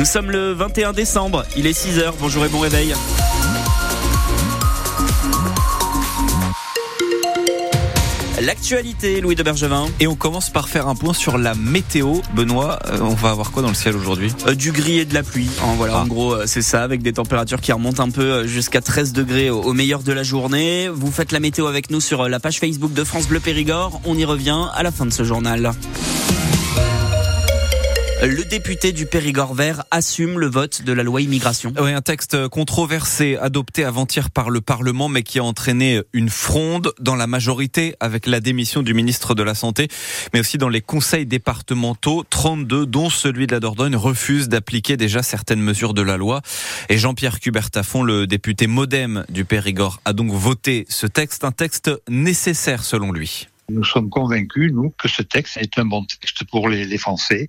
Nous sommes le 21 décembre, il est 6h, bonjour et bon réveil. L'actualité, Louis de Bergevin. Et on commence par faire un point sur la météo. Benoît, euh, on va avoir quoi dans le ciel aujourd'hui? Euh, Du gris et de la pluie. En voilà, Ah. en gros, euh, c'est ça, avec des températures qui remontent un peu jusqu'à 13 degrés au, au meilleur de la journée. Vous faites la météo avec nous sur la page Facebook de France Bleu Périgord. On y revient à la fin de ce journal. Le député du Périgord vert assume le vote de la loi immigration. Oui, un texte controversé adopté avant-hier par le Parlement, mais qui a entraîné une fronde dans la majorité avec la démission du ministre de la Santé, mais aussi dans les conseils départementaux. 32, dont celui de la Dordogne, refusent d'appliquer déjà certaines mesures de la loi. Et Jean-Pierre Cubertafon, le député modem du Périgord, a donc voté ce texte, un texte nécessaire selon lui. Nous sommes convaincus, nous, que ce texte est un bon texte pour les, Français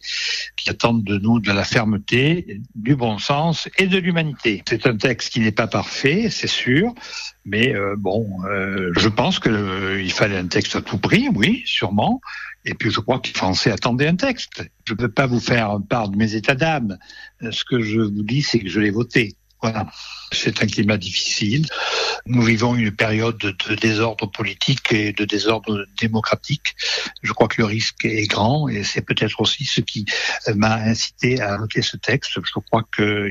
qui attendent de nous de la fermeté, du bon sens et de l'humanité. C'est un texte qui n'est pas parfait, c'est sûr, mais euh, bon, euh, je pense qu'il fallait un texte à tout prix, oui, sûrement. Et puis je crois que les Français attendaient un texte. Je ne peux pas vous faire part de mes états d'âme. Euh, Ce que je vous dis, c'est que je l'ai voté. Voilà. C'est un climat difficile. Nous vivons une période de, désordre politique et de désordre démocratique. Je crois que le risque est grand et c'est peut-être aussi ce qui m'a incité à voter ce texte. Je crois que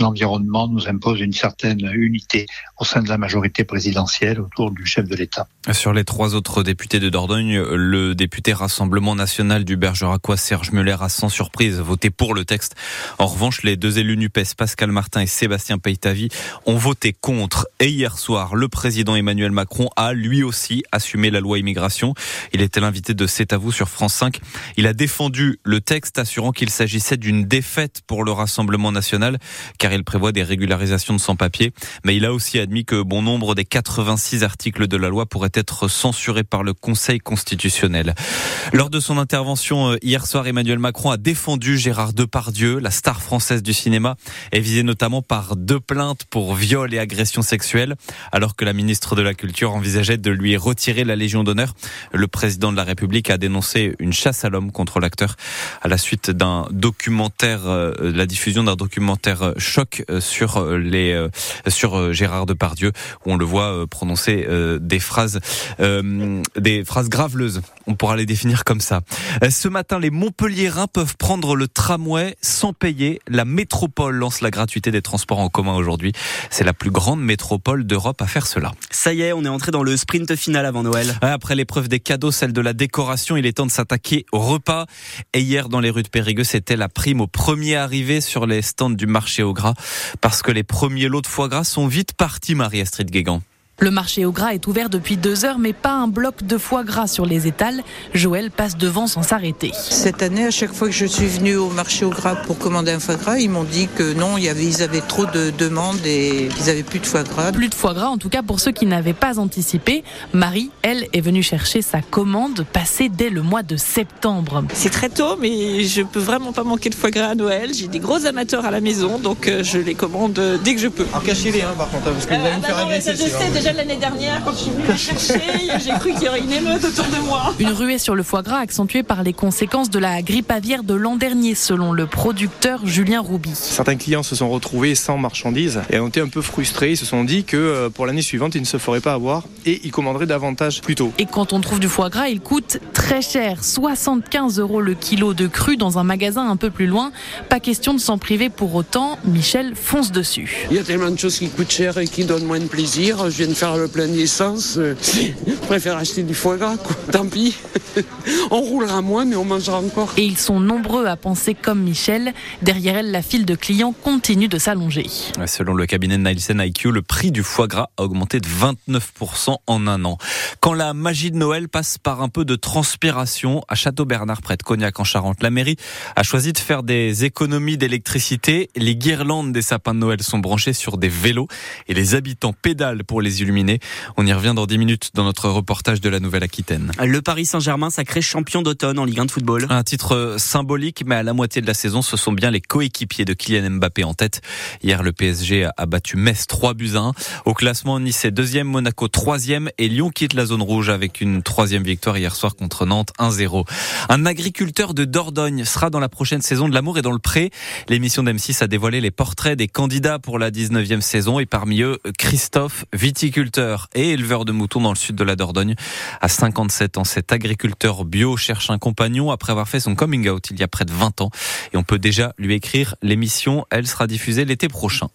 l'environnement nous impose une certaine unité au sein de la majorité présidentielle autour du chef de l'État. Sur les trois autres députés de Dordogne, le député Rassemblement National du Bergeracois Serge Muller a sans surprise voté pour le texte. En revanche, les deux élus NUPES, Pascal Martin et Sébastien Peytavi, ont voté contre. Et hier soir, le président Emmanuel Macron a lui aussi assumé la loi immigration. Il était l'invité de C'est à vous sur France 5. Il a défendu le texte, assurant qu'il s'agissait d'une défaite pour le Rassemblement National, car il prévoit des régularisations de sans-papiers. Mais il a aussi admis que bon nombre des 86 articles de la loi pourraient être censurés par le Conseil constitutionnel. Lors de son intervention euh, hier soir, Emmanuel Macron a défendu Gérard Depardieu, la star française du cinéma, est visée notamment par deux plaintes pour viol et agression sexuelle, alors que la ministre de la Culture envisageait de lui retirer la Légion d'honneur. Le président de la République a dénoncé une chasse à l'homme contre l'acteur à la suite d'un documentaire, euh, la diffusion d'un documentaire choc euh, sur euh, les euh, sur euh, Gérard Depardieu où on le voit prononcer des phrases des phrases graveleuses. On pourra les définir comme ça. Ce matin, les Montpelliérains peuvent prendre le tramway sans payer. La métropole lance la gratuité des transports en commun aujourd'hui. C'est la plus grande métropole d'Europe à faire cela. Ça y est, on est entré dans le sprint final avant Noël. Après l'épreuve des cadeaux, celle de la décoration, il est temps de s'attaquer au repas. Et hier, dans les rues de Périgueux, c'était la prime au premier arrivé sur les stands du marché au gras. Parce que les premiers lots de foie gras sont vite partis, Marie-Astrid Guégan. Le marché au gras est ouvert depuis deux heures, mais pas un bloc de foie gras sur les étals. Joël passe devant sans s'arrêter. Cette année, à chaque fois que je suis venue au marché au gras pour commander un foie gras, ils m'ont dit que non, il y avait, ils avaient trop de demandes et qu'ils avaient plus de foie gras. Plus de foie gras, en tout cas pour ceux qui n'avaient pas anticipé. Marie, elle, est venue chercher sa commande passée dès le mois de septembre. C'est très tôt, mais je peux vraiment pas manquer de foie gras à Noël. J'ai des gros amateurs à la maison, donc euh, je les commande euh, dès que je peux. Alors cachez-les hein, par contre, hein, parce que vous allez me faire Ah, l'année dernière, quand je suis venue les chercher, j'ai cru qu'il y aurait une émeute autour de moi. Une ruée sur le foie gras accentuée par les conséquences de la grippe aviaire de l'an dernier, selon le producteur Julien Rouby. Certains clients se sont retrouvés sans marchandises et ont été un peu frustrés. Ils se sont dit que euh, pour l'année suivante, ils ne se feraient pas avoir et ils commanderaient davantage plus tôt. Et quand on trouve du foie gras, il coûte très cher, 75 euros le kilo de cru dans un magasin un peu plus loin. Pas question de s'en priver pour autant. Michel fonce dessus. Il y a tellement de choses qui coûtent cher et qui donnent moins de plaisir. Je viens de faire le plein d'essence. euh, Je préfère acheter du foie gras. quoi. Tant pis. On roulera moins, mais on mangera encore. Et ils sont nombreux à penser comme Michel. Derrière elle, la file de clients continue de s'allonger. Selon le cabinet de Nielsen IQ, le prix du foie gras a augmenté de 29% en un an. Quand la magie de Noël passe par un peu de transpiration, à Château-Bernard, près de Cognac en Charente, la mairie a choisi de faire des économies d'électricité. Les guirlandes des sapins de Noël sont branchées sur des vélos et les habitants pédalent pour les Illuminés. On y revient dans 10 minutes dans notre reportage de la Nouvelle-Aquitaine. Le Paris Saint-Germain sacré champion d'automne en Ligue 1 de football. Un titre symbolique, mais à la moitié de la saison, ce sont bien les coéquipiers de Kylian Mbappé en tête. Hier, le PSG a battu Metz 3 buts à 1. Au classement, Nice est deuxième, Monaco troisième et Lyon quitte la zone rouge avec une troisième victoire hier soir contre Nantes 1-0. Un agriculteur de Dordogne sera dans la prochaine saison de l'amour et dans le pré. L'émission d'M6 a dévoilé les portraits des candidats pour la 19e saison et parmi eux, Christophe, viticulteur et éleveur de moutons dans le sud de la Dordogne. À 57 ans, cet agriculteur bio cherche un compagnon après avoir fait son coming out il y a près de 20 ans et on peut déjà lui écrire l'émission. Elle sera diffusée l'été prochain.